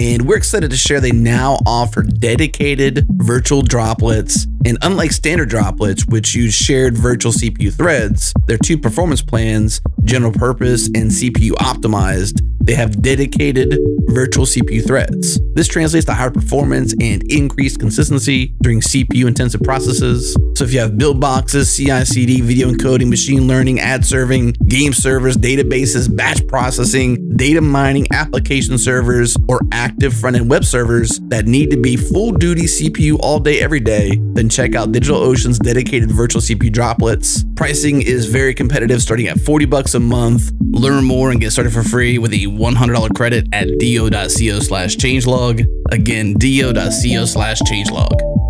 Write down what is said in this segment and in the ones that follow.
And we're excited to share they now offer dedicated virtual droplets. And unlike standard droplets, which use shared virtual CPU threads, their two performance plans, general purpose and CPU optimized, they have dedicated virtual CPU threads. This translates to higher performance and increased consistency during CPU intensive processes. So if you have build boxes, CI CD, video encoding, machine learning, ad serving, game servers, databases, batch processing, data mining, application servers, or active front end web servers that need to be full duty CPU all day, every day, then check out DigitalOcean's dedicated virtual CPU droplets. Pricing is very competitive, starting at 40 bucks a month. Learn more and get started for free with a $100 credit at do.co slash changelog. Again, do.co slash changelog.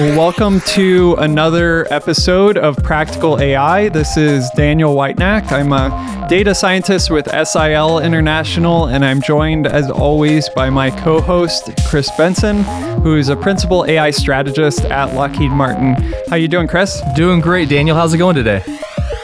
Well, welcome to another episode of Practical AI. This is Daniel Whitenack. I'm a data scientist with SIL International, and I'm joined, as always, by my co host, Chris Benson, who is a principal AI strategist at Lockheed Martin. How you doing, Chris? Doing great, Daniel. How's it going today?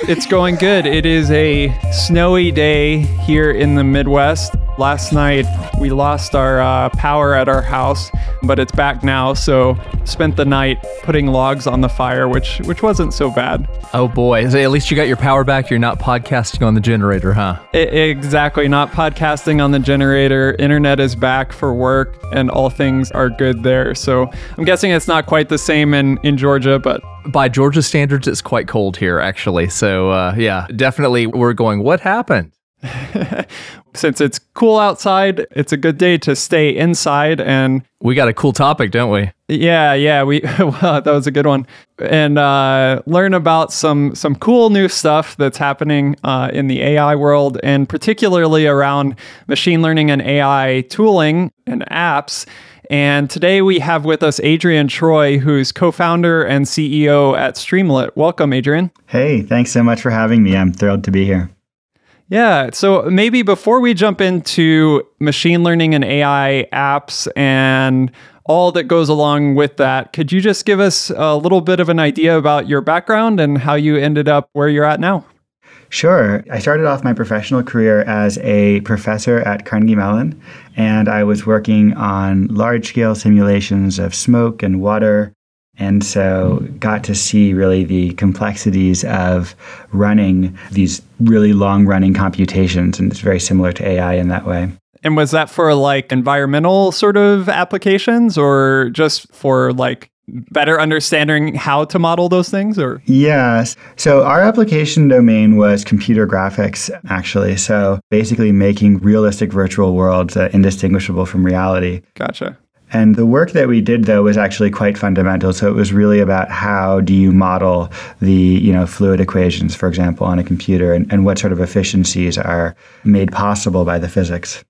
It's going good. It is a snowy day here in the Midwest. Last night we lost our uh, power at our house, but it's back now. So spent the night putting logs on the fire, which which wasn't so bad. Oh boy! So at least you got your power back. You're not podcasting on the generator, huh? Exactly. Not podcasting on the generator. Internet is back for work, and all things are good there. So I'm guessing it's not quite the same in in Georgia, but by Georgia standards, it's quite cold here, actually. So, uh, yeah, definitely we're going, what happened? Since it's cool outside, it's a good day to stay inside. And we got a cool topic, don't we? Yeah, yeah. We well, that was a good one, and uh, learn about some some cool new stuff that's happening uh, in the AI world, and particularly around machine learning and AI tooling and apps. And today we have with us Adrien Treuille, who's co founder and CEO at Streamlit. Welcome, Adrian. Hey, thanks so much for having me. I'm thrilled to be here. Yeah. So maybe before we jump into machine learning and AI apps and all that goes along with that, could you just give us a little bit of an idea about your background and how you ended up where you're at now? Sure. I started off my professional career as a professor at Carnegie Mellon, and I was working on large scale simulations of smoke and water. And so got to see really the complexities of running these really long running computations. And it's very similar to AI in that way. And was that for like environmental sort of applications or just for like better understanding how to model those things or yes so our application domain was computer graphics actually so basically making realistic virtual worlds uh, indistinguishable from reality gotcha and the work that we did though was actually quite fundamental so it was really about how do you model the you know fluid equations for example on a computer and, and what sort of efficiencies are made possible by the physics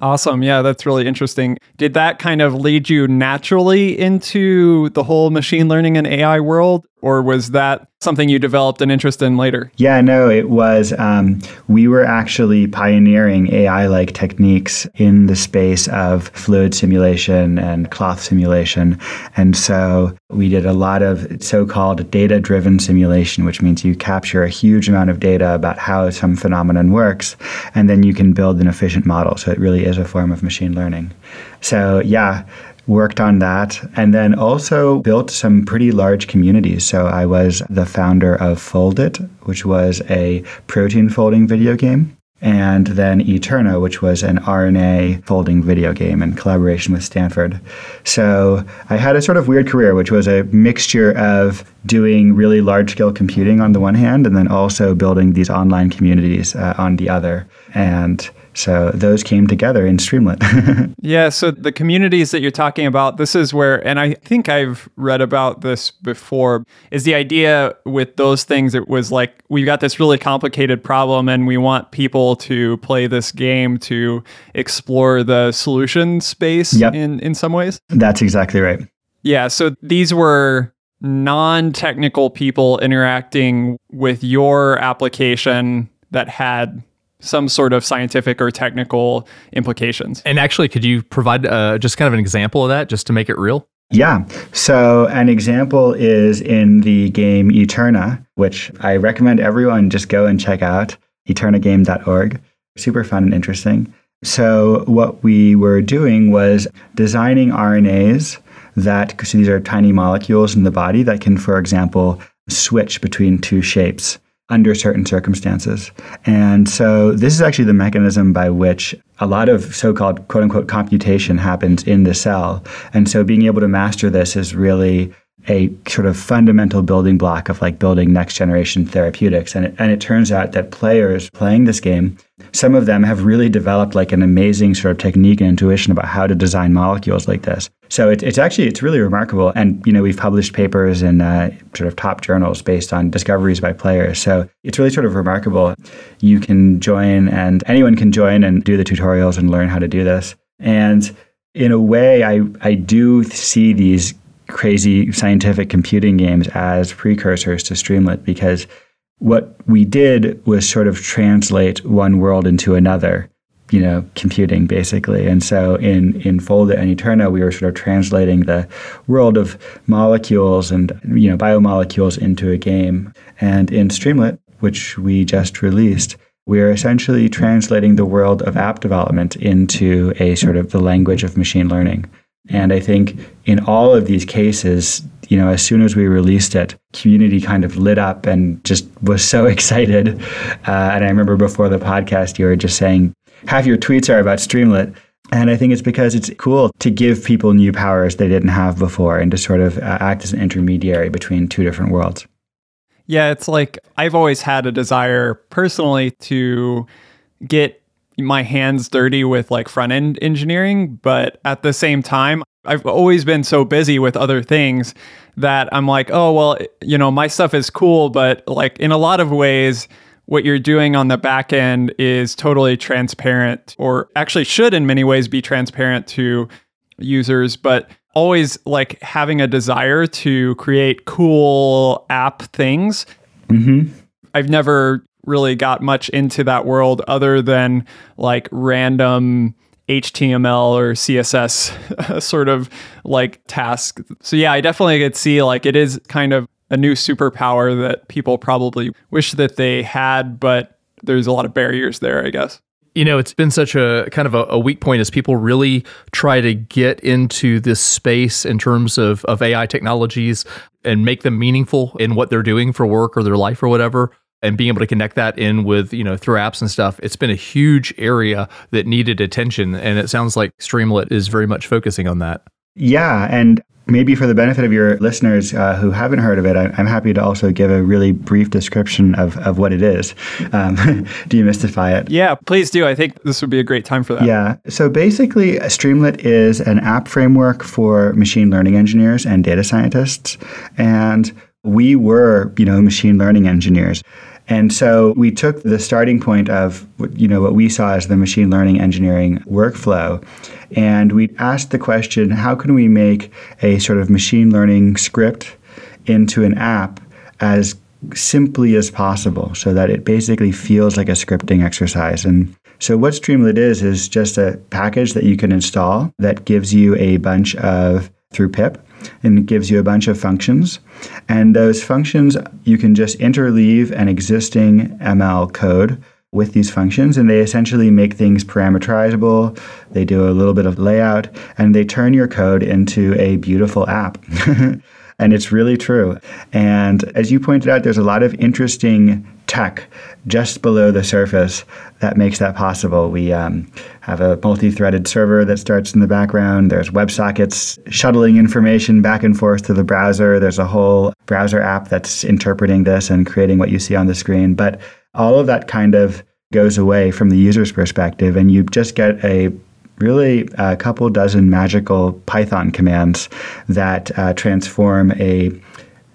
Awesome. Yeah, that's really interesting. Did that kind of lead you naturally into the whole machine learning and AI world? Or was that something you developed an interest in later? Yeah, no, it was. Um, we were actually pioneering AI like techniques in the space of fluid simulation and cloth simulation. And so we did a lot of so called data driven simulation, which means you capture a huge amount of data about how some phenomenon works, and then you can build an efficient model. So it really is a form of machine learning. So, yeah, worked on that and then also built some pretty large communities. So I was the founder of Foldit, which was a protein folding video game. and then Eterna, which was an RNA folding video game in collaboration with Stanford. So I had a sort of weird career, which was a mixture of doing really large scale computing on the one hand, and then also building these online communities uh, on the other. And so those came together in Streamlit. yeah. So the communities that you're talking about, this is where, and I think I've read about this before, is the idea with those things. It was like, we've got this really complicated problem and we want people to play this game to explore the solution space yep. in, in some ways. That's exactly right. Yeah. So these were non technical people interacting with your application that had some sort of scientific or technical implications. And actually, could you provide uh, just kind of an example of that just to make it real? Yeah. So, an example is in the game Eterna, which I recommend everyone just go and check out eternagame.org. Super fun and interesting. So, what we were doing was designing RNAs that, so these are tiny molecules in the body that can, for example, switch between two shapes under certain circumstances. And so this is actually the mechanism by which a lot of so-called quote unquote computation happens in the cell. And so being able to master this is really a sort of fundamental building block of like building next generation therapeutics. And it, and it turns out that players playing this game, some of them have really developed like an amazing sort of technique and intuition about how to design molecules like this. So it, it's actually it's really remarkable. And you know we've published papers in uh, sort of top journals based on discoveries by players. So it's really sort of remarkable. You can join and anyone can join and do the tutorials and learn how to do this. And in a way, I, I do see these crazy scientific computing games as precursors to Streamlit because what we did was sort of translate one world into another, you know, computing basically. And so in, in Foldit and Eterna, we were sort of translating the world of molecules and, you know, biomolecules into a game. And in Streamlit, which we just released, we are essentially translating the world of app development into a sort of the language of machine learning. And I think in all of these cases, you know, as soon as we released it, community kind of lit up and just was so excited. Uh, and I remember before the podcast, you were just saying half your tweets are about Streamlit. And I think it's because it's cool to give people new powers they didn't have before and to sort of uh, act as an intermediary between two different worlds. Yeah, it's like I've always had a desire personally to get my hands dirty with like front end engineering, but at the same time, I've always been so busy with other things that I'm like, oh, well, you know, my stuff is cool, but like in a lot of ways, what you're doing on the back end is totally transparent, or actually should in many ways be transparent to users, but always like having a desire to create cool app things. Mm-hmm. I've never really got much into that world other than like random HTML or CSS sort of like task. So yeah, I definitely could see like it is kind of a new superpower that people probably wish that they had, but there's a lot of barriers there, I guess. You know, it's been such a kind of a, a, weak point as people really try to get into this space in terms of, of AI technologies and make them meaningful in what they're doing for work or their life or whatever and being able to connect that in with you know through apps and stuff it's been a huge area that needed attention and it sounds like streamlit is very much focusing on that. Yeah and maybe for the benefit of your listeners uh, who haven't heard of it i'm happy to also give a really brief description of, of what it is. Um, demystify it? Yeah please do. I think this would be a great time for that. Yeah so basically streamlit is an app framework for machine learning engineers and data scientists and we were you know machine learning engineers and so we took the starting point of you know what we saw as the machine learning engineering workflow and we asked the question how can we make a sort of machine learning script into an app as simply as possible so that it basically feels like a scripting exercise and so what Streamlit is is just a package that you can install that gives you a bunch of through pip and it gives you a bunch of functions. And those functions, you can just interleave an existing ML code with these functions, and they essentially make things parameterizable. They do a little bit of layout, and they turn your code into a beautiful app. and it's really true. And as you pointed out, there's a lot of interesting tech just below the surface that makes that possible. We um, have a multi threaded server that starts in the background. There's WebSockets shuttling information back and forth to the browser. There's a whole browser app that's interpreting this and creating what you see on the screen. But all of that kind of goes away from the user's perspective, and you just get a really a couple dozen magical Python commands that uh, transform a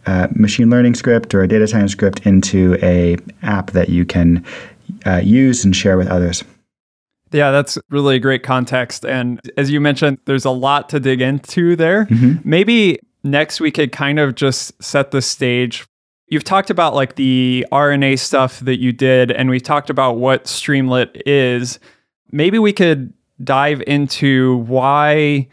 uh, machine learning script or a data science script into a app that you can uh, use and share with others. Yeah, that's really great context. And as you mentioned, there's a lot to dig into there. Mm-hmm. Maybe next we could kind of just set the stage. You've talked about like the RNA stuff that you did, and we've talked about what Streamlit is. Maybe we could dive into why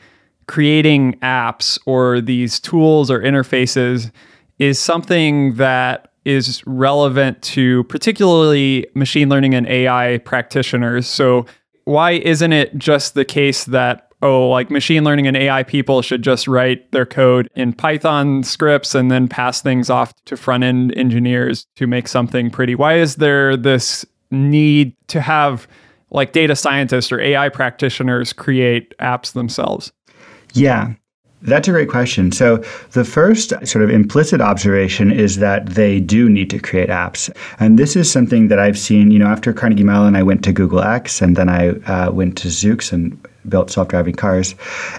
creating apps or these tools or interfaces is something that is relevant to particularly machine learning and AI practitioners. So, why isn't it just the case that, oh, like machine learning and AI people should just write their code in Python scripts and then pass things off to front end engineers to make something pretty? Why is there this need to have like data scientists or AI practitioners create apps themselves? Yeah. That's a great question. So, the first sort of implicit observation is that they do need to create apps. And this is something that I've seen, you know, after Carnegie Mellon, I went to Google X and then I uh, went to Zoox and built self driving cars.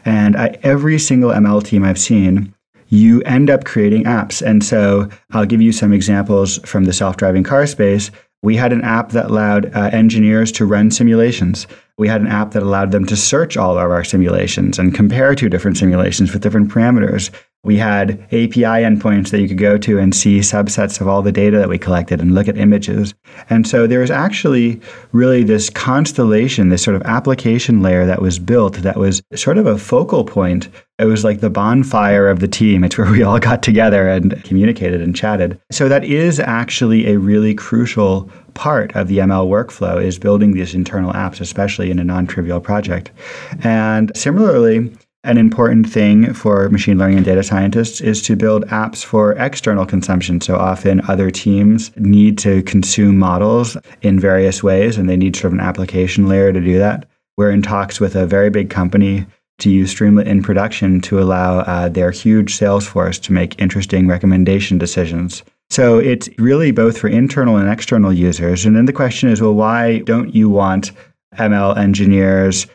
And I, every single ML team I've seen, you end up creating apps. And so, I'll give you some examples from the self driving car space. We had an app that allowed uh, engineers to run simulations. We had an app that allowed them to search all of our simulations and compare two different simulations with different parameters. We had API endpoints that you could go to and see subsets of all the data that we collected and look at images. And so there was actually really this constellation, this sort of application layer that was built that was sort of a focal point. It was like the bonfire of the team. It's where we all got together and communicated and chatted. So that is actually a really crucial part of the ML workflow is building these internal apps, especially in a non-trivial project. And similarly, an important thing for machine learning and data scientists is to build apps for external consumption. So often other teams need to consume models in various ways, and they need sort of an application layer to do that. We're in talks with a very big company to use Streamlit in production to allow uh, their huge sales force to make interesting recommendation decisions. So it's really both for internal and external users. And then the question is well, why don't you want ML engineers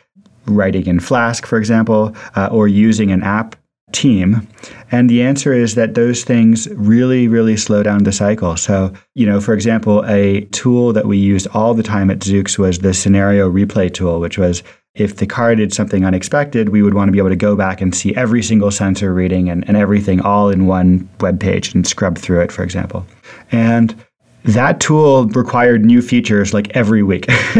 writing in Flask, for example, uh, or using an app team? And the answer is that those things really, really slow down the cycle. So, you know, for example, a tool that we used all the time at Zoox was the scenario replay tool, which was if the car did something unexpected, we would want to be able to go back and see every single sensor reading and, and everything all in one web page and scrub through it, for example. And that tool required new features like every week.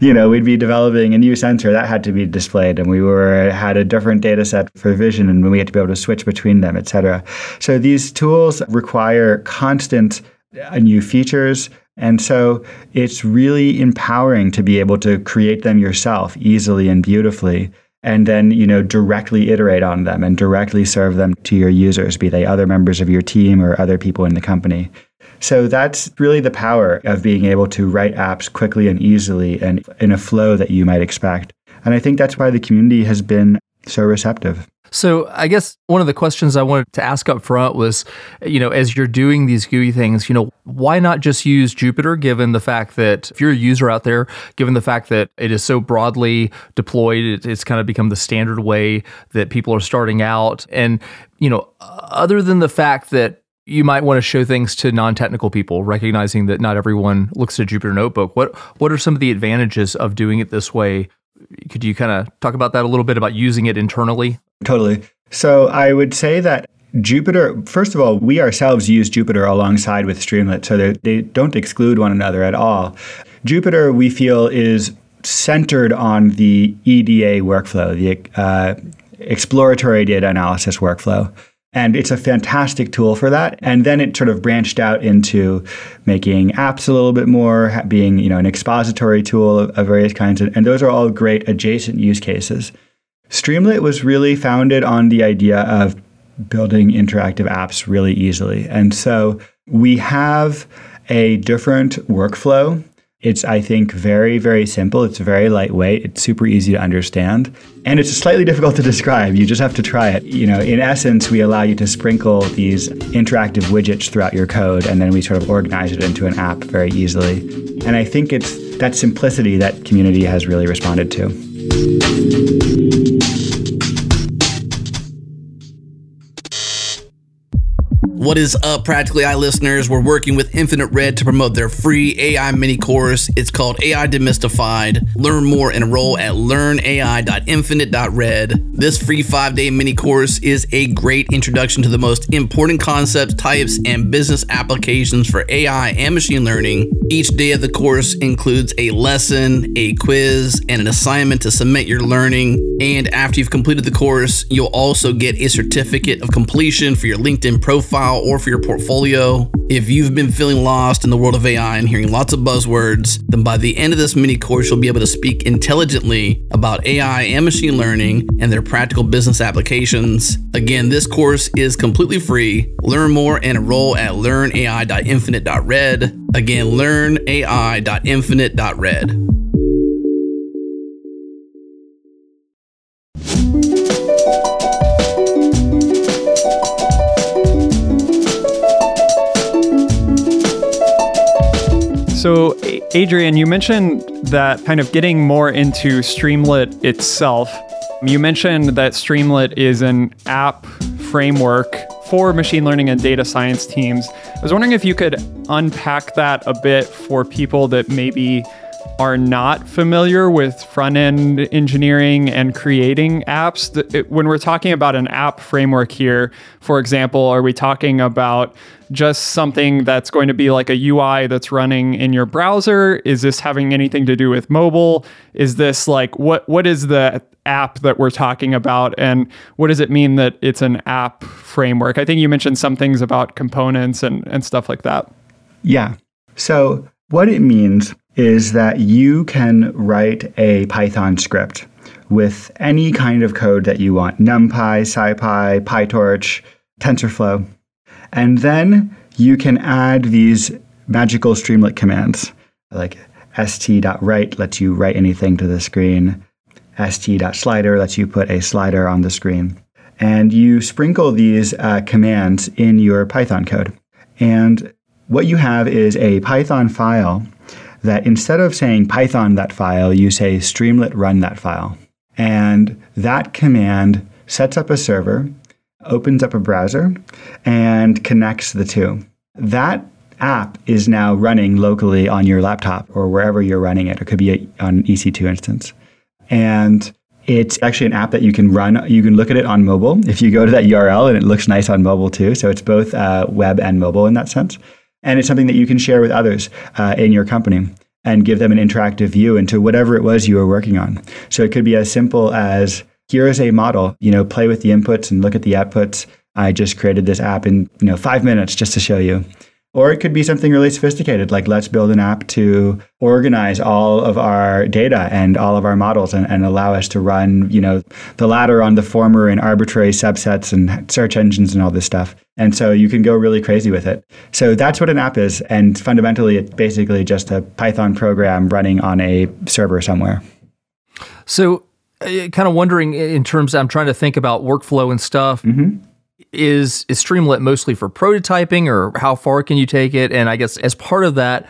you know, we'd be developing a new sensor that had to be displayed, and we were had a different data set for vision, and we had to be able to switch between them, et cetera. So these tools require constant uh, new features. And so it's really empowering to be able to create them yourself easily and beautifully and then you know directly iterate on them and directly serve them to your users be they other members of your team or other people in the company so that's really the power of being able to write apps quickly and easily and in a flow that you might expect. And I think that's why the community has been so receptive. So I guess one of the questions I wanted to ask up front was, you know, as you're doing these GUI things, you know, why not just use Jupyter given the fact that if you're a user out there, given the fact that it is so broadly deployed, it, it's kind of become the standard way that people are starting out. And, you know, other than the fact that you might want to show things to non-technical people, recognizing that not everyone looks at Jupyter Notebook. What what are some of the advantages of doing it this way? Could you kind of talk about that a little bit about using it internally? Totally. So I would say that Jupyter, first of all, we ourselves use Jupyter alongside with Streamlit, so they don't exclude one another at all. Jupyter, we feel, is centered on the EDA workflow, the uh, exploratory data analysis workflow. And it's a fantastic tool for that. And then it sort of branched out into making apps a little bit more, being you know an expository tool of, of various kinds. And those are all great adjacent use cases. Streamlit was really founded on the idea of building interactive apps really easily. And so we have a different workflow. It's, I think, very, very simple. It's very lightweight. It's super easy to understand. And it's slightly difficult to describe. You just have to try it. You know, in essence, we allow you to sprinkle these interactive widgets throughout your code, and then we sort of organize it into an app very easily. And I think it's that simplicity that community has really responded to. What is up, Practically AI listeners? We're working with Infinite Red to promote their free AI mini course. It's called AI Demystified. Learn more and enroll at learnai.infinite.red. This free five day mini course is a great introduction to the most important concepts, types, and business applications for AI and machine learning. Each day of the course includes a lesson, a quiz, and an assignment to cement your learning. And after you've completed the course, you'll also get a certificate of completion for your LinkedIn profile or for your portfolio. If you've been feeling lost in the world of AI and hearing lots of buzzwords, then by the end of this mini course, you'll be able to speak intelligently about AI and machine learning and their practical business applications. Again, this course is completely free. Learn more and enroll at learnai.infinite.red. Again, learnai.infinite.red. So, Adrien, you mentioned that kind of getting more into Streamlit itself. You mentioned that Streamlit is an app framework for machine learning and data science teams. I was wondering if you could unpack that a bit for people that maybe are not familiar with front end engineering and creating apps. When we're talking about an app framework here, for example, are we talking about just something that's going to be like a UI that's running in your browser? Is this having anything to do with mobile? Is this like what what is the app that we're talking about and what does it mean that it's an app framework? I think you mentioned some things about components and, and stuff like that. Yeah. So what it means is that you can write a Python script with any kind of code that you want NumPy, SciPy, PyTorch, TensorFlow. And then you can add these magical Streamlit commands like st.write lets you write anything to the screen, st.slider lets you put a slider on the screen. And you sprinkle these uh, commands in your Python code. And what you have is a Python file that instead of saying Python that file, you say Streamlit run that file. And that command sets up a server, opens up a browser, and connects the two. That app is now running locally on your laptop or wherever you're running it. It could be on an EC2 instance. And it's actually an app that you can run. You can look at it on mobile if you go to that URL, and it looks nice on mobile too. So it's both uh, web and mobile in that sense and it's something that you can share with others uh, in your company and give them an interactive view into whatever it was you were working on. So it could be as simple as here is a model, you know, play with the inputs and look at the outputs. I just created this app in, you know, 5 minutes just to show you. Or it could be something really sophisticated, like let's build an app to organize all of our data and all of our models and, and, allow us to run, you know, the latter on the former in arbitrary subsets and search engines and all this stuff. And so you can go really crazy with it. So that's what an app is. And fundamentally, it's basically just a Python program running on a server somewhere. So, uh, kind of wondering in terms, I'm trying to think about workflow and stuff. Mm-hmm is is Streamlit mostly for prototyping, or how far can you take it? And I guess as part of that,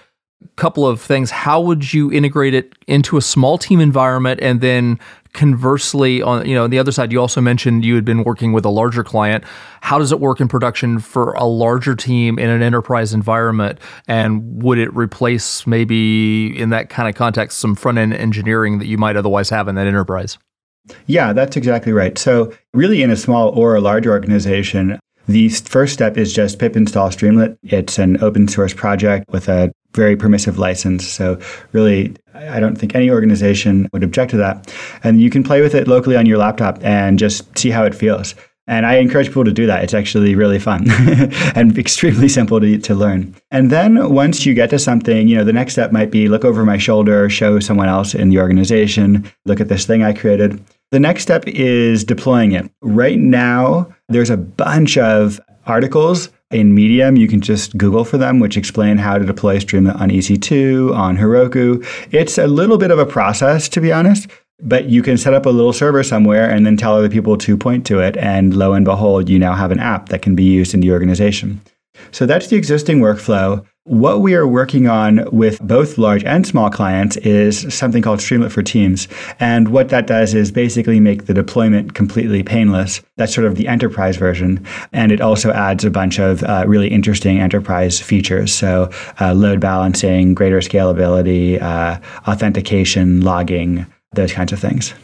couple of things. How would you integrate it into a small team environment, and then conversely, on you know on the other side, you also mentioned you had been working with a larger client. How does it work in production for a larger team in an enterprise environment? And would it replace maybe in that kind of context some front end engineering that you might otherwise have in that enterprise? Yeah, that's exactly right. So, really, in a small or a large organization, the first step is just pip install Streamlit. It's an open source project with a very permissive license. So, really, I don't think any organization would object to that. And you can play with it locally on your laptop and just see how it feels. And I encourage people to do that. It's actually really fun and extremely simple to, to learn. And then once you get to something, you know, the next step might be look over my shoulder, show someone else in the organization, look at this thing I created. The next step is deploying it. Right now, there's a bunch of articles in Medium, you can just Google for them, which explain how to deploy Streamlit on EC2, on Heroku. It's a little bit of a process, to be honest, but you can set up a little server somewhere and then tell other people to point to it. And lo and behold, you now have an app that can be used in the organization. So that's the existing workflow. What we are working on with both large and small clients is something called Streamlit for Teams. And what that does is basically make the deployment completely painless. That's sort of the enterprise version. And it also adds a bunch of uh, really interesting enterprise features. So, uh, load balancing, greater scalability, uh, authentication, logging, those kinds of things.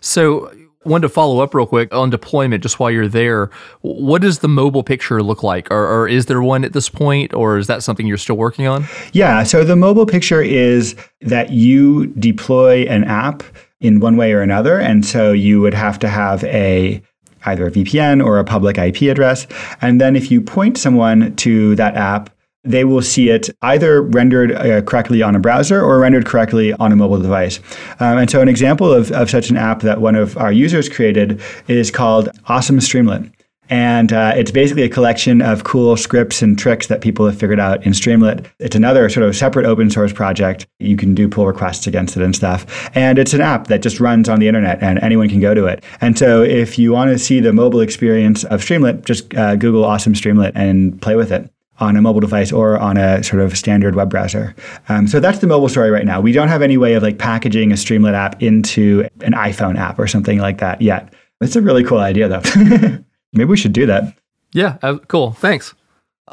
So, Wanted to follow up real quick on deployment just while you're there. What does the mobile picture look like? Or, or, is there one at this point, or is that something you're still working on? Yeah, so the mobile picture is that you deploy an app in one way or another. And so you would have to have a either a VPN or a public IP address. And then if you point someone to that app, they will see it either rendered uh, correctly on a browser or rendered correctly on a mobile device. Um, and so, an example of, of such an app that one of our users created is called Awesome Streamlit. And uh, it's basically a collection of cool scripts and tricks that people have figured out in Streamlit. It's another sort of separate open source project. You can do pull requests against it and stuff. And it's an app that just runs on the internet and anyone can go to it. And so if you want to see the mobile experience of Streamlit, just uh, Google Awesome Streamlit and play with it on a mobile device or on a sort of standard web browser. Um, so that's the mobile story right now. We don't have any way of like packaging a Streamlit app into an iPhone app or something like that yet. It's a really cool idea though. Maybe we should do that. Yeah, uh, cool. Thanks.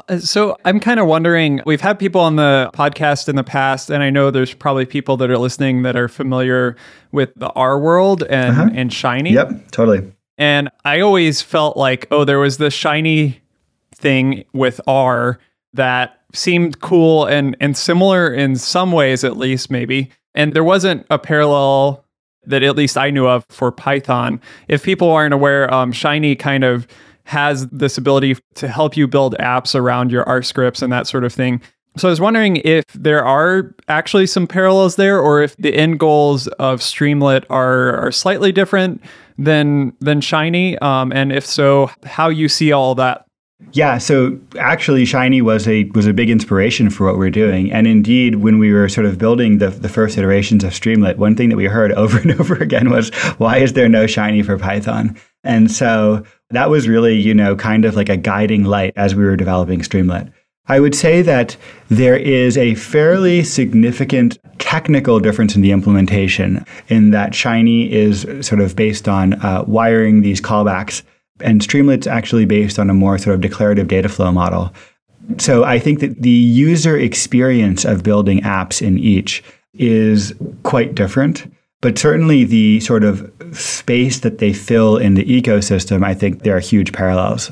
Uh, so I'm kind of wondering, we've had people on the podcast in the past, and I know there's probably people that are listening that are familiar with the R world and, uh-huh. and Shiny. Yep, totally. And I always felt like, oh, there was the Shiny thing with R that seemed cool and and similar in some ways at least maybe. And there wasn't a parallel that at least I knew of for Python. If people aren't aware, um, Shiny kind of has this ability to help you build apps around your R scripts and that sort of thing. So I was wondering if there are actually some parallels there, or if the end goals of Streamlit are are slightly different than than Shiny, um, and if so, how you see all that. Yeah, so actually Shiny was a was a big inspiration for what we're doing. And indeed, when we were sort of building the, the first iterations of Streamlit, one thing that we heard over and over again was, why is there no Shiny for Python? And so that was really, you know, kind of like a guiding light as we were developing Streamlit. I would say that there is a fairly significant technical difference in the implementation in that Shiny is sort of based on uh, wiring these callbacks and Streamlit's actually based on a more sort of declarative data flow model. So I think that the user experience of building apps in each is quite different. But certainly the sort of space that they fill in the ecosystem, I think there are huge parallels.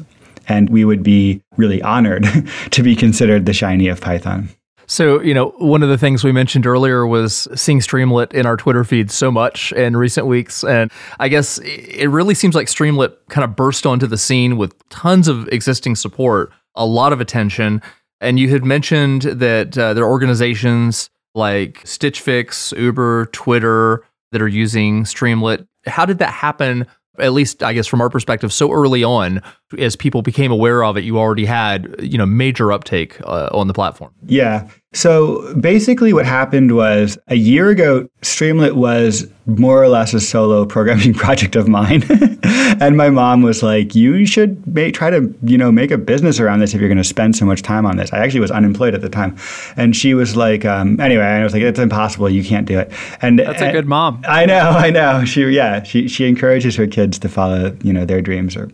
And we would be really honored to be considered the shiny of Python. So, you know, one of the things we mentioned earlier was seeing Streamlit in our Twitter feed so much in recent weeks. And I guess it really seems like Streamlit kind of burst onto the scene with tons of existing support, a lot of attention. And you had mentioned that uh, there are organizations like Stitch Fix, Uber, Twitter that are using Streamlit. How did that happen at least I guess from our perspective, so early on, as people became aware of it, you already had you know major uptake uh, on the platform. Yeah. So basically, what happened was a year ago, Streamlit was more or less a solo programming project of mine, and my mom was like, "You should make, try to you know make a business around this if you're going to spend so much time on this." I actually was unemployed at the time, and she was like, um, "Anyway," I was like, "It's impossible. You can't do it." And that's a good mom. I know. I know. She yeah. She she encourages her kids to follow you know their dreams or.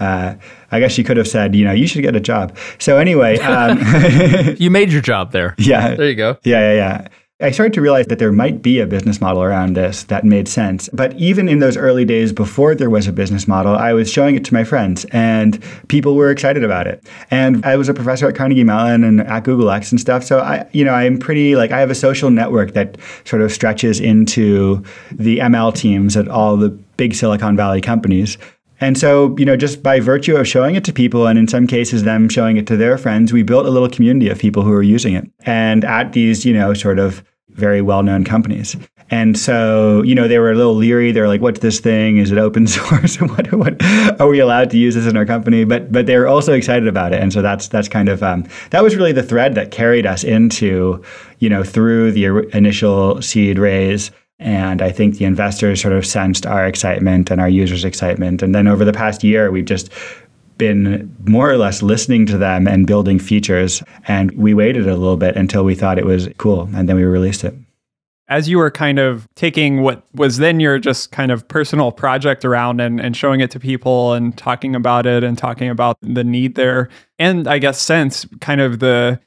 Uh, I guess she could have said, you know, you should get a job. So anyway, um, you made your job there. Yeah, there you go. Yeah, yeah, yeah. I started to realize that there might be a business model around this that made sense. But even in those early days before there was a business model, I was showing it to my friends and people were excited about it. And I was a professor at Carnegie Mellon and at Google X and stuff. So I, you know, I'm pretty like I have a social network that sort of stretches into the ML teams at all the big Silicon Valley companies. And so, you know, just by virtue of showing it to people, and in some cases, them showing it to their friends, we built a little community of people who are using it. And at these, you know, sort of very well known companies. And so, you know, they were a little leery. They're like, "What's this thing? Is it open source? what, what are we allowed to use this in our company?" But but they were also excited about it, and so that's that's kind of um, that was really the thread that carried us into, you know, through the initial seed raise. And I think the investors sort of sensed our excitement and our users' excitement. And then over the past year, we've just been more or less listening to them and building features. And we waited a little bit until we thought it was cool, and then we released it as you were kind of taking what was then your just kind of personal project around and, and showing it to people and talking about it and talking about the need there and i guess since kind of the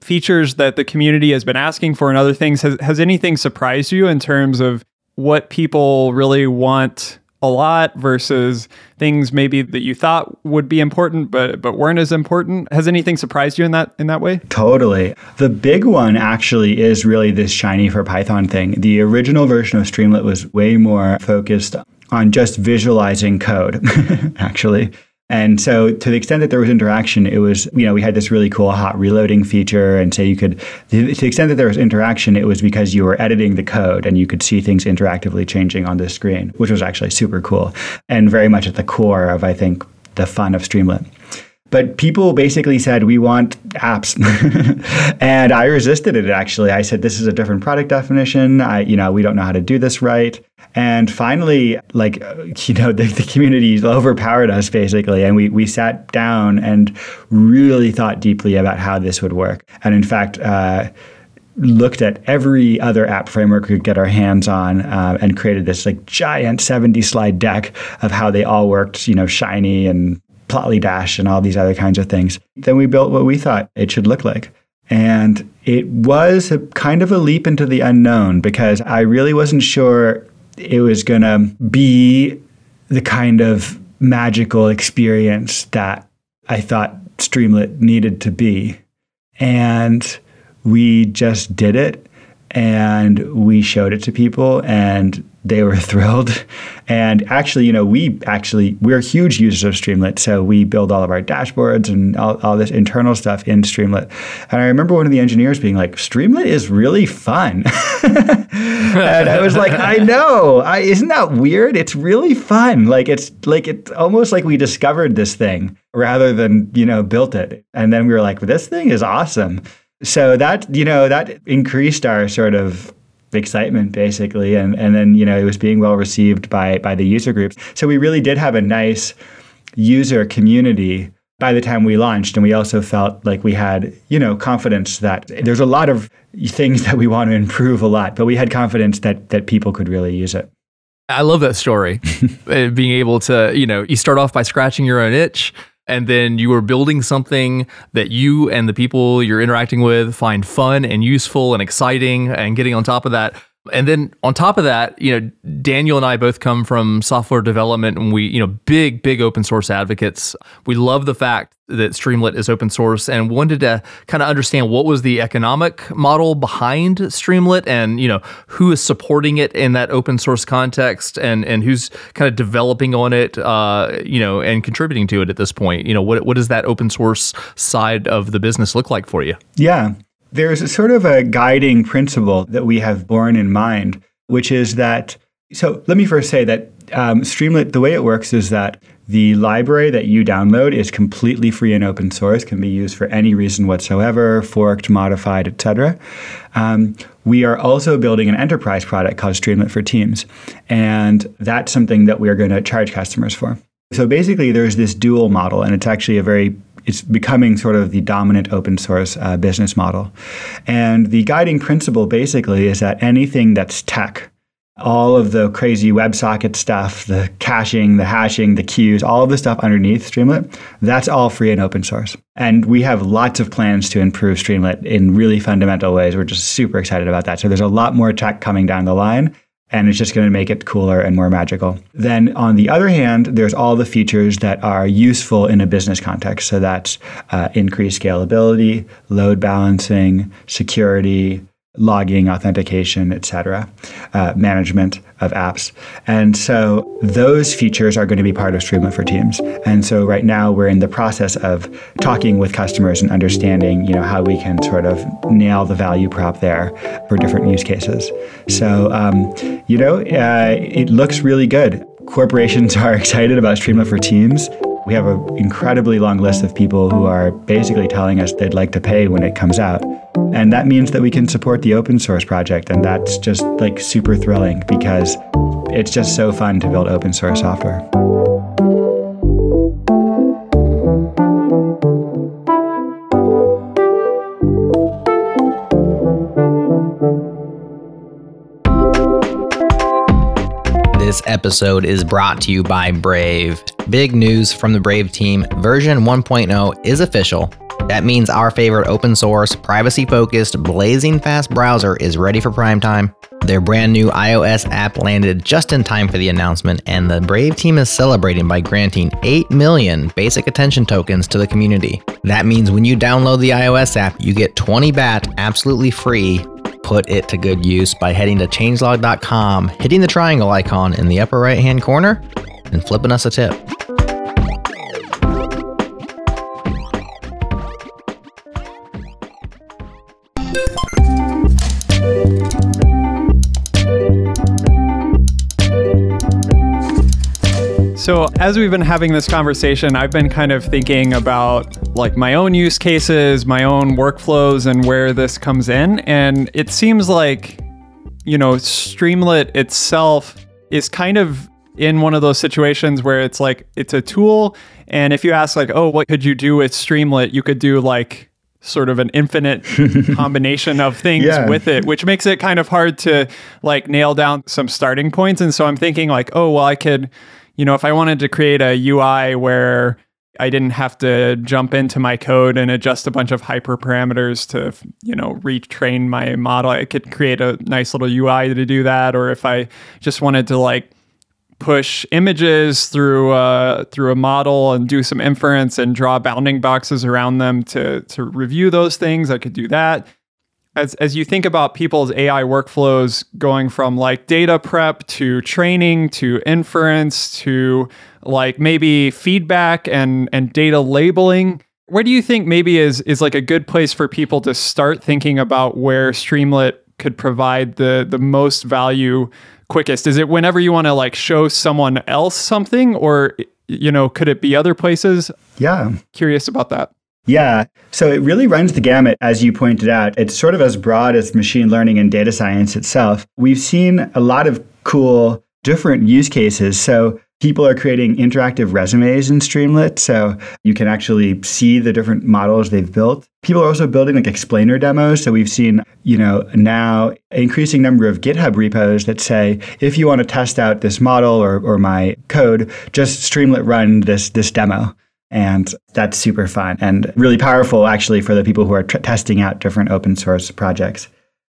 features that the community has been asking for and other things has, has anything surprised you in terms of what people really want a lot versus things maybe that you thought would be important but but weren't as important? Has anything surprised you in that in that way? Totally. The big one actually is really this shiny for python thing. The original version of streamlit was way more focused on just visualizing code actually and so, to the extent that there was interaction, it was, you know, we had this really cool hot reloading feature. And so, you could, to the extent that there was interaction, it was because you were editing the code and you could see things interactively changing on the screen, which was actually super cool and very much at the core of, I think, the fun of Streamlit. But people basically said, we want apps. and I resisted it actually. I said, this is a different product definition. I, you know, we don't know how to do this right. And finally, like, you know, the, the community overpowered us basically. And we, we sat down and really thought deeply about how this would work. And in fact, uh, looked at every other app framework we could get our hands on uh, and created this like giant 70 slide deck of how they all worked, you know, shiny and Plotly Dash and all these other kinds of things. Then we built what we thought it should look like. And it was a kind of a leap into the unknown because I really wasn't sure it was going to be the kind of magical experience that I thought Streamlit needed to be. And we just did it and we showed it to people and they were thrilled. And actually, you know, we actually we're huge users of Streamlit, so we build all of our dashboards and all, all this internal stuff in Streamlit. And I remember one of the engineers being like, "Streamlit is really fun," and I was like, "I know, I, isn't that weird? It's really fun. Like it's like it's almost like we discovered this thing rather than you know built it." And then we were like, "This thing is awesome." So that you know that increased our sort of excitement basically and and then you know it was being well received by by the user groups so we really did have a nice user community by the time we launched and we also felt like we had you know confidence that there's a lot of things that we want to improve a lot but we had confidence that that people could really use it I love that story. Uh, being able to, you know, you start off by scratching your own itch and then you are building something that you and the people you're interacting with find fun and useful and exciting and getting on top of that and then on top of that, you know, Daniel and I both come from software development and we, you know, big, big open source advocates. We love the fact that Streamlit is open source and wanted to kind of understand what was the economic model behind Streamlit and, you know, who is supporting it in that open source context and, and who's kind of developing on it, uh, you know, and contributing to it at this point. You know, what, what does that open source side of the business look like for you? Yeah. There's a sort of a guiding principle that we have borne in mind, which is that. So let me first say that um, Streamlit, the way it works is that the library that you download is completely free and open source, can be used for any reason whatsoever, forked, modified, etc. Um, we are also building an enterprise product called Streamlit for Teams, and that's something that we are going to charge customers for. So basically, there's this dual model, and it's actually a very it's becoming sort of the dominant open source uh, business model. And the guiding principle basically is that anything that's tech, all of the crazy WebSocket stuff, the caching, the hashing, the queues, all of the stuff underneath Streamlit, that's all free and open source. And we have lots of plans to improve Streamlit in really fundamental ways. We're just super excited about that. So there's a lot more tech coming down the line and it's just going to make it cooler and more magical. Then, on the other hand, there's all the features that are useful in a business context. So that's uh, increased scalability, load balancing, security, logging, authentication, etc., uh, management of apps. And so those features are going to be part of Streamlit for Teams. And so right now we're in the process of talking with customers and understanding, you know, how we can sort of nail the value prop there for different use cases. So, um, you know, uh, it looks really good. Corporations are excited about Streamlit for Teams. We have an incredibly long list of people who are basically telling us they'd like to pay when it comes out. And that means that we can support the open source project. And that's just like super thrilling because it's just so fun to build open source software. This episode is brought to you by Brave. Big news from the Brave team version 1.0 is official. That means our favorite open source, privacy focused, blazing fast browser is ready for prime time. Their brand new iOS app landed just in time for the announcement, and the Brave team is celebrating by granting 8 million basic attention tokens to the community. That means when you download the iOS app, you get 20 BAT absolutely free put it to good use by heading to changelog.com, hitting the triangle icon in the upper right hand corner, and flipping us a tip. So, as we've been having this conversation, I've been kind of thinking about like my own use cases, my own workflows, and where this comes in. And it seems like, you know, Streamlit itself is kind of in one of those situations where it's like it's a tool. And if you ask, like, oh, what could you do with Streamlit? You could do like sort of an infinite combination of things Yeah. with it, which makes it kind of hard to like nail down some starting points. And so I'm thinking like, oh, well, I could, you know, if I wanted to create a UI where I didn't have to jump into my code and adjust a bunch of hyperparameters to, you know, retrain my model, I could create a nice little UI to do that. Or if I just wanted to like push images through uh, through a model and do some inference and draw bounding boxes around them to to review those things. I could do that. As as you think about people's AI workflows going from like data prep to training to inference to like maybe feedback and and data labeling, where do you think maybe is is like a good place for people to start thinking about where Streamlit could provide the the most value quickest? Is it whenever you want to like show someone else something or you know, could it be other places? Yeah. Curious about that. Yeah. So it really runs the gamut, as you pointed out. It's sort of as broad as machine learning and data science itself. We've seen a lot of cool different use cases. So people are creating interactive resumes in Streamlit. So you can actually see the different models they've built. People are also building like explainer demos. So we've seen, you know, now increasing number of GitHub repos that say, if you want to test out this model or, or my code, just Streamlit run this this demo. And that's super fun and really powerful, actually, for the people who are tr- testing out different open source projects.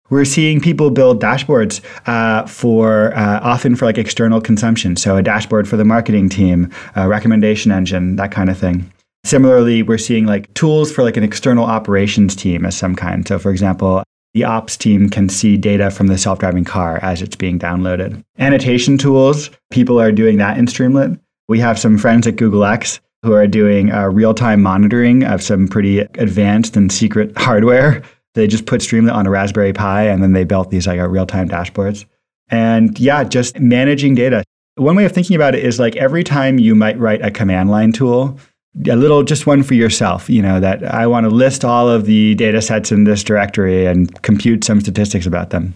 We're seeing people build dashboards uh, for uh, often for like external consumption. So a dashboard for the marketing team, a recommendation engine, that kind of thing. Similarly, we're seeing like tools for like an external operations team of some kind. So, for example, the ops team can see data from the self-driving car as it's being downloaded. Annotation tools, people are doing that in Streamlit. We have some friends at Google X who are doing uh, real-time monitoring of some pretty advanced and secret hardware. They just put Streamlit on a Raspberry Pi and then they built these like uh, real-time dashboards. And yeah, just managing data. One way of thinking about it is like every time you might write a command line tool, a little just one for yourself, you know, that I want to list all of the data sets in this directory and compute some statistics about them.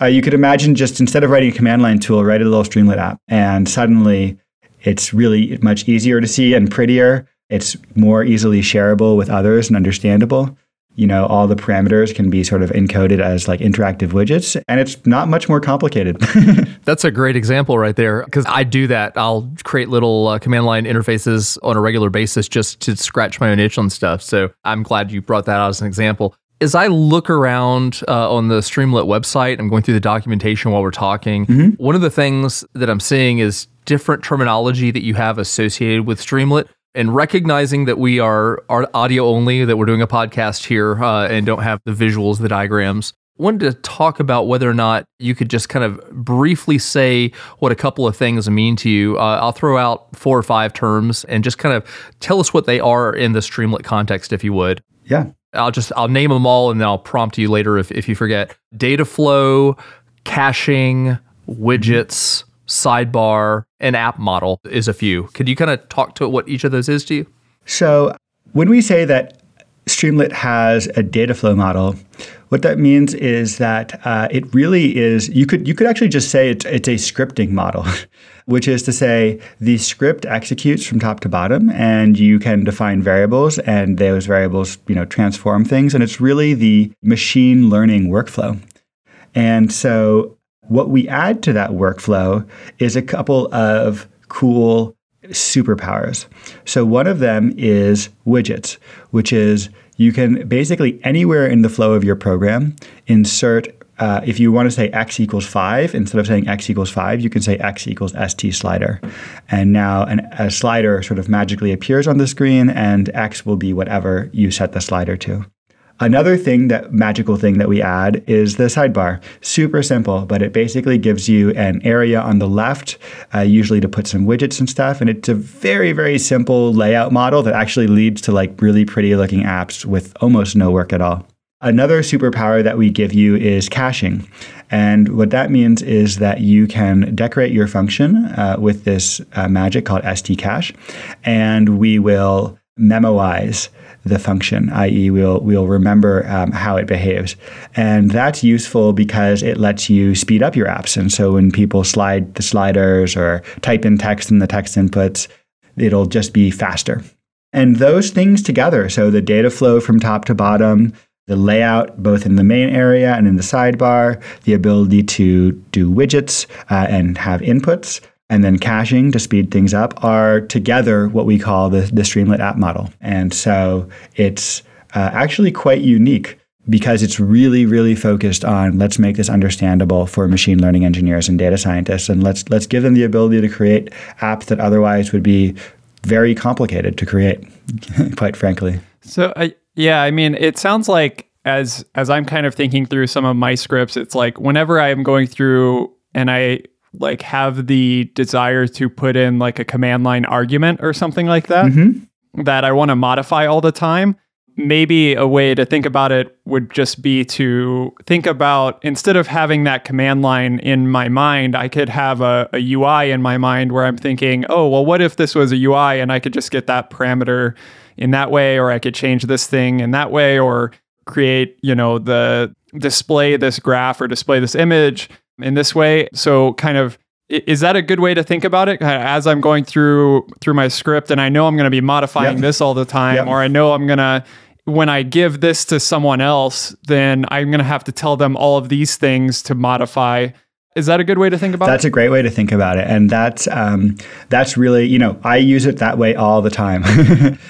Uh, you could imagine just instead of writing a command line tool, write a little Streamlit app. And suddenly it's really much easier to see and prettier. It's more easily shareable with others and understandable. You know, all the parameters can be sort of encoded as like interactive widgets, and it's not much more complicated. That's a great example right there because I do that. I'll create little uh, command line interfaces on a regular basis just to scratch my own itch on stuff. So I'm glad you brought that out as an example. As I look around uh, on the Streamlit website, I'm going through the documentation while we're talking. One of the things that I'm seeing is different terminology that you have associated with Streamlit. And recognizing that we are, are audio only, that we're doing a podcast here uh, and don't have the visuals, the diagrams, wanted to talk about whether or not you could just kind of briefly say what a couple of things mean to you. Uh, I'll throw out four or five terms and just kind of tell us what they are in the Streamlit context, if you would. Yeah. I'll just I'll name them all and then I'll prompt you later if, if you forget. Data flow, caching, widgets, sidebar, and app model is a few. Could you kind of talk to what each of those is to you? So when we say that Streamlit has a data flow model, what that means is that uh, it really is. You could you could actually just say it's, it's a scripting model, which is to say the script executes from top to bottom, and you can define variables, and those variables you know transform things, and it's really the machine learning workflow. And so what we add to that workflow is a couple of cool superpowers. So one of them is widgets, which is you can basically anywhere in the flow of your program insert uh, if you want to say x equals 5, instead of saying x equals 5, you can say x equals st slider. And now an, a slider sort of magically appears on the screen, and x will be whatever you set the slider to. Another thing that magical thing that we add is the sidebar. Super simple, but it basically gives you an area on the left, uh, usually to put some widgets and stuff. And it's a very, very simple layout model that actually leads to like really pretty looking apps with almost no work at all. Another superpower that we give you is caching. And what that means is that you can decorate your function uh, with this uh, magic called stcache, and we will memoize the function, i.e., we'll we'll remember um, how it behaves, and that's useful because it lets you speed up your apps. And so when people slide the sliders or type in text in the text inputs, it'll just be faster. And those things together, so the data flow from top to bottom, the layout both in the main area and in the sidebar, the ability to do widgets uh, and have inputs and then caching to speed things up are together what we call the, the Streamlit app model. And so it's uh, actually quite unique because it's really, really focused on let's make this understandable for machine learning engineers and data scientists, and let's let's give them the ability to create apps that otherwise would be very complicated to create, quite frankly. So, uh, yeah, I mean, it sounds like as as I'm kind of thinking through some of my scripts, it's like whenever I am going through and I like have the desire to put in like a command line argument or something like that mm-hmm. that I want to modify all the time. Maybe a way to think about it would just be to think about instead of having that command line in my mind, I could have a, a UI in my mind where I'm thinking, oh, well, what if this was a UI and I could just get that parameter in that way, or I could change this thing in that way, or create, you know, the display this graph or display this image in this way. So kind of is that a good way to think about it as i'm going through through my script and i know i'm going to be modifying yep. this all the time yep. or i know i'm going to when i give this to someone else then i'm going to have to tell them all of these things to modify is that a good way to think about that's it? That's a great way to think about it, and that's um, that's really you know I use it that way all the time.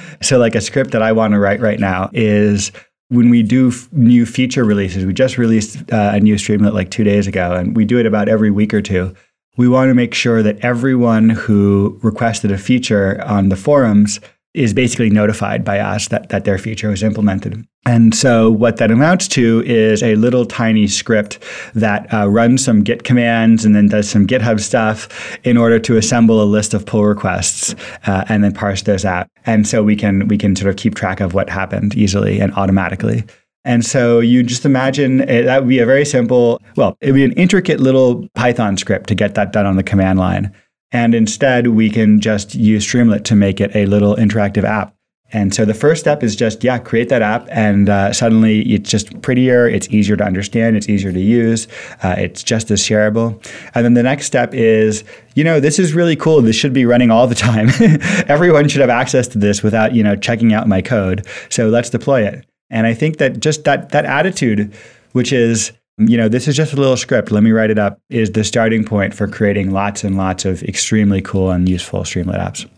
so like a script that I want to write right now is when we do f- new feature releases, we just released uh, a new Streamlit like two days ago, and we do it about every week or two. We want to make sure that everyone who requested a feature on the forums is basically notified by us that, that their feature was implemented. And so, what that amounts to is a little tiny script that uh, runs some Git commands and then does some GitHub stuff in order to assemble a list of pull requests uh, and then parse those out. And so we can we can sort of keep track of what happened easily and automatically. And so you just imagine it, that would be a very simple, well, it would be an intricate little Python script to get that done on the command line. And instead, we can just use Streamlit to make it a little interactive app and so the first step is just, yeah, create that app. And uh, suddenly it's just prettier, it's easier to understand, it's easier to use, uh, it's just as shareable. And then the next step is, you know, this is really cool. This should be running all the time. Everyone should have access to this without, you know, checking out my code. So let's deploy it. And I think that just that that attitude, which is, you know, this is just a little script. Let me write it up. Is the starting point for creating lots and lots of extremely cool and useful Streamlit apps.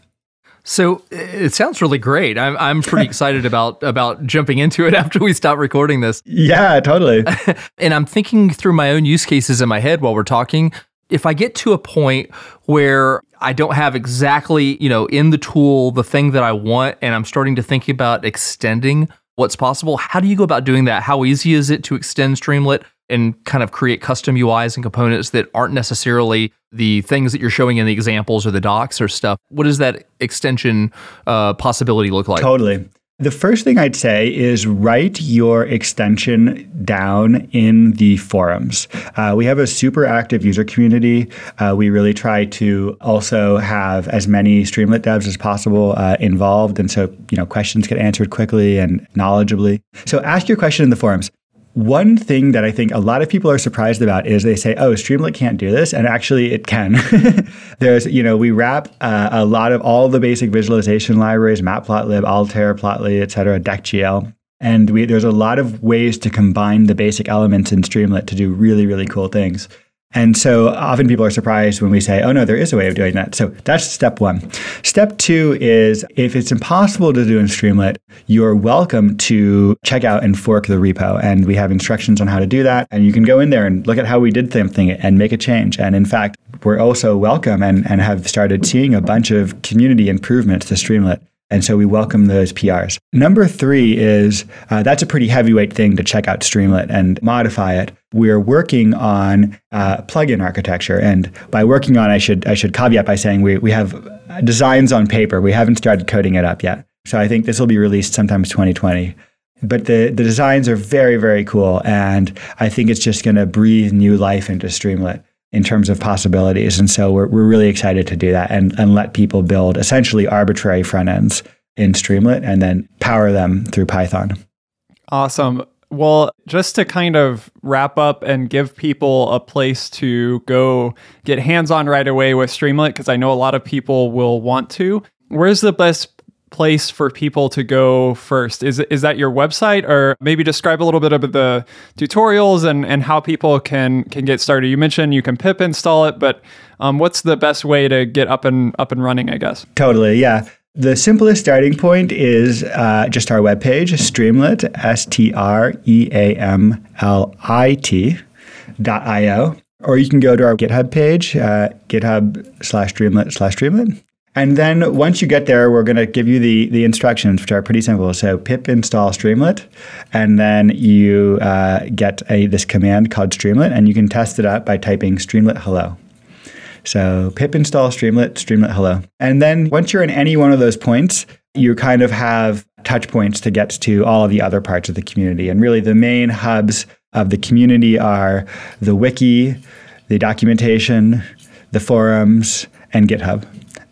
So uh, it sounds really great. I'm I'm pretty excited about about jumping into it after we stop recording this. Yeah, totally. and I'm thinking through my own use cases in my head while we're talking. If I get to a point where I don't have exactly, you know, in the tool the thing that I want and I'm starting to think about extending what's possible, how do you go about doing that? How easy is it to extend Streamlit? And kind of create custom UIs and components that aren't necessarily the things that you're showing in the examples or the docs or stuff. What does that extension uh, possibility look like? Totally. The first thing I'd say is write your extension down in the forums. Uh, we have a super active user community. Uh, we really try to also have as many Streamlit devs as possible uh, involved, and so you know questions get answered quickly and knowledgeably. So ask your question in the forums. One thing that I think a lot of people are surprised about is they say, "Oh, Streamlit can't do this," and actually, it can. There's, you know, we wrap uh, a lot of all the basic visualization libraries: Matplotlib, Altair, Plotly, etc., DeckGL, and we, there's a lot of ways to combine the basic elements in Streamlit to do really, really cool things. And so often people are surprised when we say, oh no, there is a way of doing that. So that's step one. Step two is if it's impossible to do in Streamlit, you're welcome to check out and fork the repo. And we have instructions on how to do that. And you can go in there and look at how we did something and make a change. And in fact, we're also welcome and, and have started seeing a bunch of community improvements to Streamlit. And so we welcome those PRs. Number three is uh, that's a pretty heavyweight thing to check out Streamlit and modify it. We're working on uh, plugin architecture, and by working on, I should I should caveat by saying we we have designs on paper. We haven't started coding it up yet. So I think this will be released sometime 2020. But the, the designs are very, very cool. And I think it's just going to breathe new life into Streamlit in terms of possibilities. And so we're, we're really excited to do that and, and let people build essentially arbitrary front ends in Streamlit and then power them through Python. Awesome. Well, just to kind of wrap up and give people a place to go get hands on right away with Streamlit, because I know a lot of people will want to, where's the best place for people to go first? Is is that your website, or maybe describe a little bit of the tutorials and and how people can can get started? You mentioned you can pip install it, but um, what's the best way to get up and up and running? I guess. Totally, yeah. The simplest starting point is uh, just our webpage, Streamlit, S T R E A M L I T dot I O. Or you can go to our GitHub page, uh, GitHub slash Streamlit slash Streamlit. And then once you get there, we're going to give you the, the instructions, which are pretty simple. So pip install Streamlit, and then you uh, get a, this command called Streamlit, and you can test it out by typing Streamlit hello. So pip install Streamlit, Streamlit hello. And then once you're in any one of those points, you kind of have touch points to get to all of the other parts of the community. And really the main hubs of the community are the wiki, the documentation, the forums, and GitHub.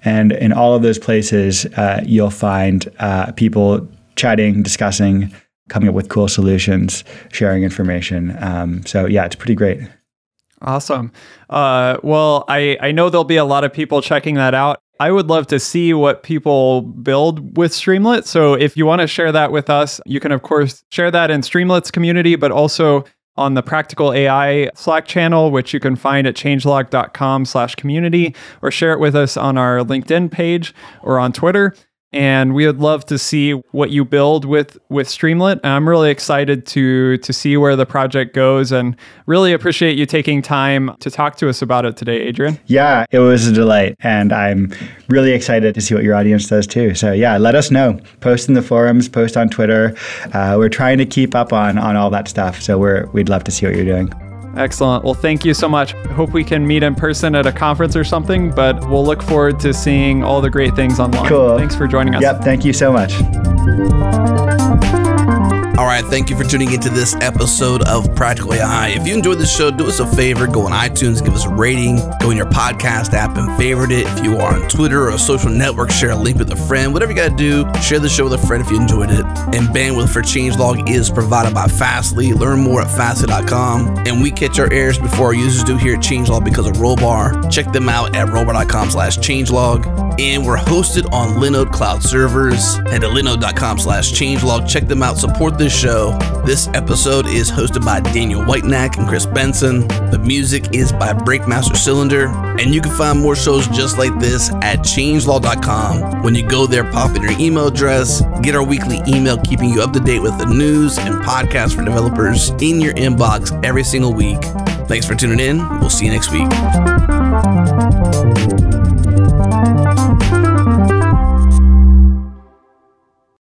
And in all of those places, uh, you'll find uh, people chatting, discussing, coming up with cool solutions, sharing information. Um, so, yeah, it's pretty great. Awesome. Uh, well, I, I know there'll be a lot of people checking that out. I would love to see what people build with Streamlit. So if you want to share that with us, you can, of course, share that in Streamlit's community, but also on the Practical AI Slack channel, which you can find at changelog.com slash community, or share it with us on our LinkedIn page or on Twitter and we would love to see what you build with with Streamlit. I'm really excited to to see where the project goes, and really appreciate you taking time to talk to us about it today, Adrien. Yeah, it was a delight, and I'm really excited to see what your audience does too. So yeah, let us know. Post in the forums, post on Twitter. Uh, we're trying to keep up on on all that stuff, so we're we'd love to see what you're doing. Excellent. Well, thank you so much. Hope we can meet in person at a conference or something, but we'll look forward to seeing all the great things online. Cool. Thanks for joining us. Yep. Thank you so much. All right, thank you for tuning into this episode of Practical AI. If you enjoyed the show, do us a favor, go on iTunes, give us a rating, go in your podcast app and favorite it. If you are on Twitter or a social network, share a link with a friend. Whatever you got to do, share the show with a friend if you enjoyed it. And bandwidth for Changelog is provided by Fastly. Learn more at fastly.com. And we catch our errors before our users do here at Changelog because of Rollbar. Check them out at rollbar.com slash changelog. And we're hosted on Linode Cloud servers. Head to linode.com slash changelog. Check them out. Support show. This episode is hosted by Daniel Whitenack and Chris Benson. The music is by Breakmaster Cylinder. And you can find more shows just like this at changelog.com. When you go there, pop in your email address, get our weekly email keeping you up to date with the news and podcasts for developers in your inbox every single week. Thanks for tuning in. We'll see you next week.